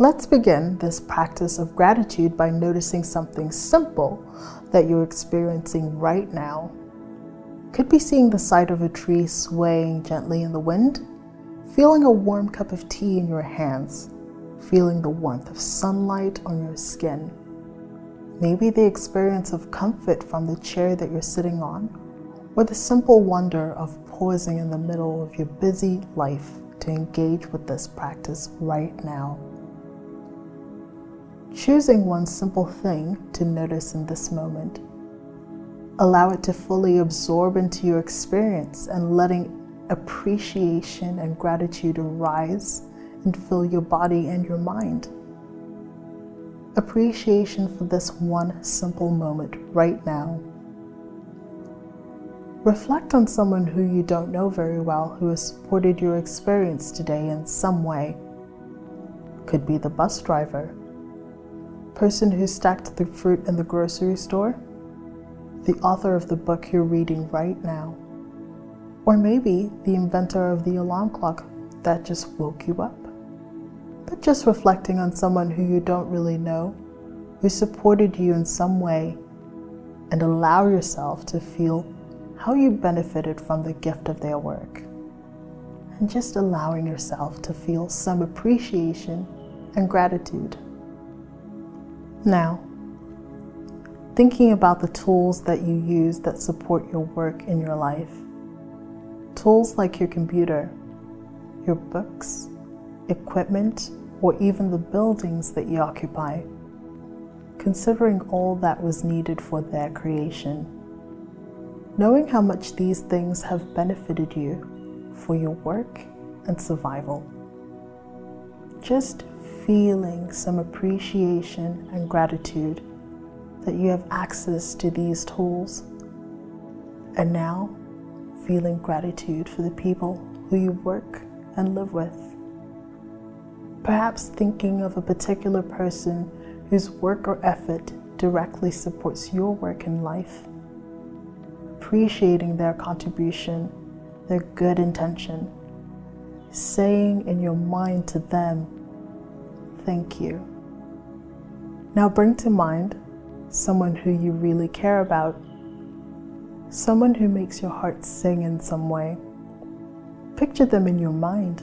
Let's begin this practice of gratitude by noticing something simple that you're experiencing right now. Could be seeing the sight of a tree swaying gently in the wind, feeling a warm cup of tea in your hands, feeling the warmth of sunlight on your skin. Maybe the experience of comfort from the chair that you're sitting on, or the simple wonder of pausing in the middle of your busy life to engage with this practice right now. Choosing one simple thing to notice in this moment. Allow it to fully absorb into your experience and letting appreciation and gratitude arise and fill your body and your mind. Appreciation for this one simple moment right now. Reflect on someone who you don't know very well who has supported your experience today in some way. Could be the bus driver, person who stacked the fruit in the grocery store, the author of the book you're reading right now, or maybe the inventor of the alarm clock that just woke you up. But just reflecting on someone who you don't really know, who supported you in some way, and allow yourself to feel how you benefited from the gift of their work. And just allowing yourself to feel some appreciation and gratitude. Now, thinking about the tools that you use that support your work in your life. Tools like your computer, your books, equipment, or even the buildings that you occupy, considering all that was needed for their creation. Knowing how much these things have benefited you for your work and survival. Just feeling some appreciation and gratitude that you have access to these tools. And now, feeling gratitude for the people who you work and live with. Perhaps thinking of a particular person whose work or effort directly supports your work in life. Appreciating their contribution, their good intention. Saying in your mind to them, thank you. Now bring to mind someone who you really care about, someone who makes your heart sing in some way. Picture them in your mind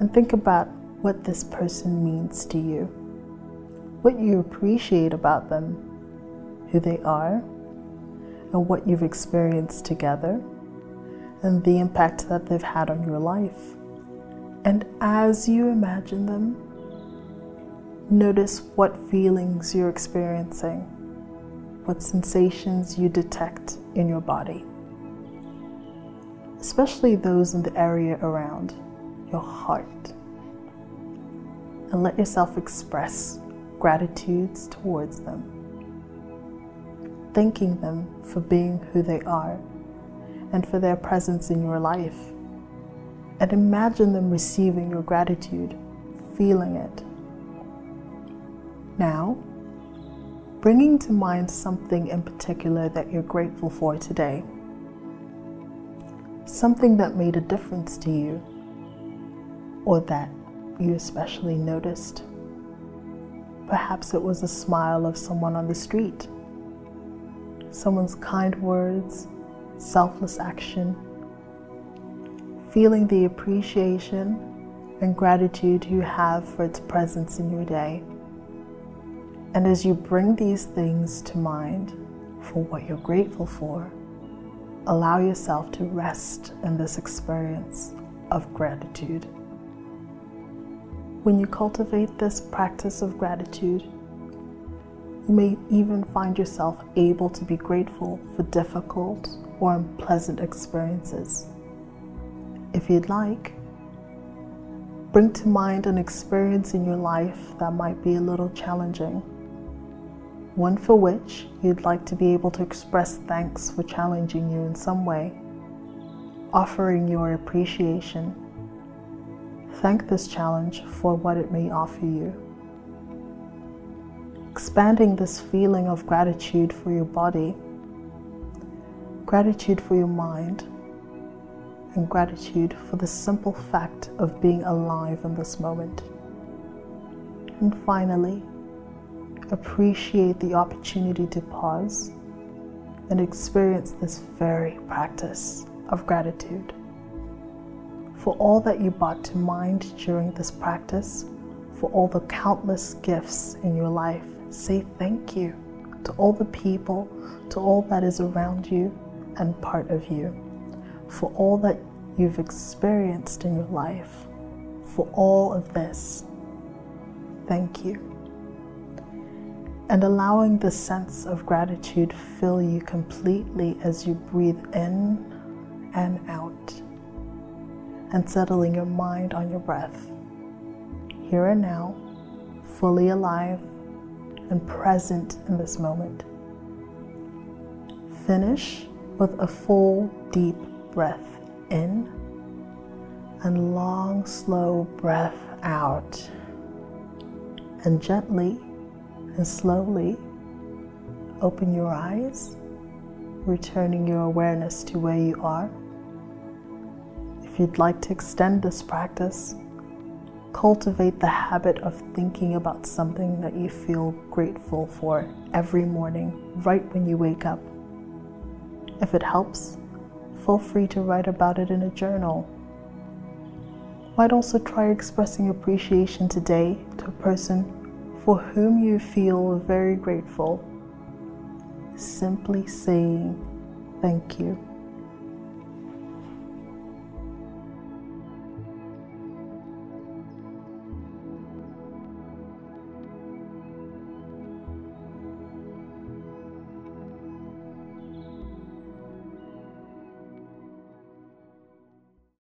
and think about what this person means to you, what you appreciate about them, who they are, and what you've experienced together, and the impact that they've had on your life. And as you imagine them, Notice what feelings you're experiencing, what sensations you detect in your body, especially those in the area around your heart. And let yourself express gratitudes towards them, thanking them for being who they are and for their presence in your life. And imagine them receiving your gratitude, feeling it now, bringing to mind something in particular that you're grateful for today. Something that made a difference to you or that you especially noticed. Perhaps it was a smile of someone on the street, someone's kind words, selfless action, feeling the appreciation and gratitude you have for its presence in your day. And as you bring these things to mind for what you're grateful for, allow yourself to rest in this experience of gratitude. When you cultivate this practice of gratitude, you may even find yourself able to be grateful for difficult or unpleasant experiences. If you'd like, bring to mind an experience in your life that might be a little challenging one for which you'd like to be able to express thanks for challenging you in some way, offering your appreciation. Thank this challenge for what it may offer you. Expanding this feeling of gratitude for your body, gratitude for your mind, and gratitude for the simple fact of being alive in this moment. And finally, appreciate the opportunity to pause and experience this very practice of gratitude. For all that you brought to mind during this practice, for all the countless gifts in your life, say thank you to all the people, to all that is around you and part of you, for all that you've experienced in your life, for all of this. Thank you and allowing the sense of gratitude fill you completely as you breathe in and out, and settling your mind on your breath. Here and now, fully alive and present in this moment. Finish with a full, deep breath in and long, slow breath out. And gently and slowly open your eyes, returning your awareness to where you are. If you'd like to extend this practice, cultivate the habit of thinking about something that you feel grateful for every morning, right when you wake up. If it helps, feel free to write about it in a journal. Might also try expressing appreciation today to a person for whom you feel very grateful, simply saying thank you.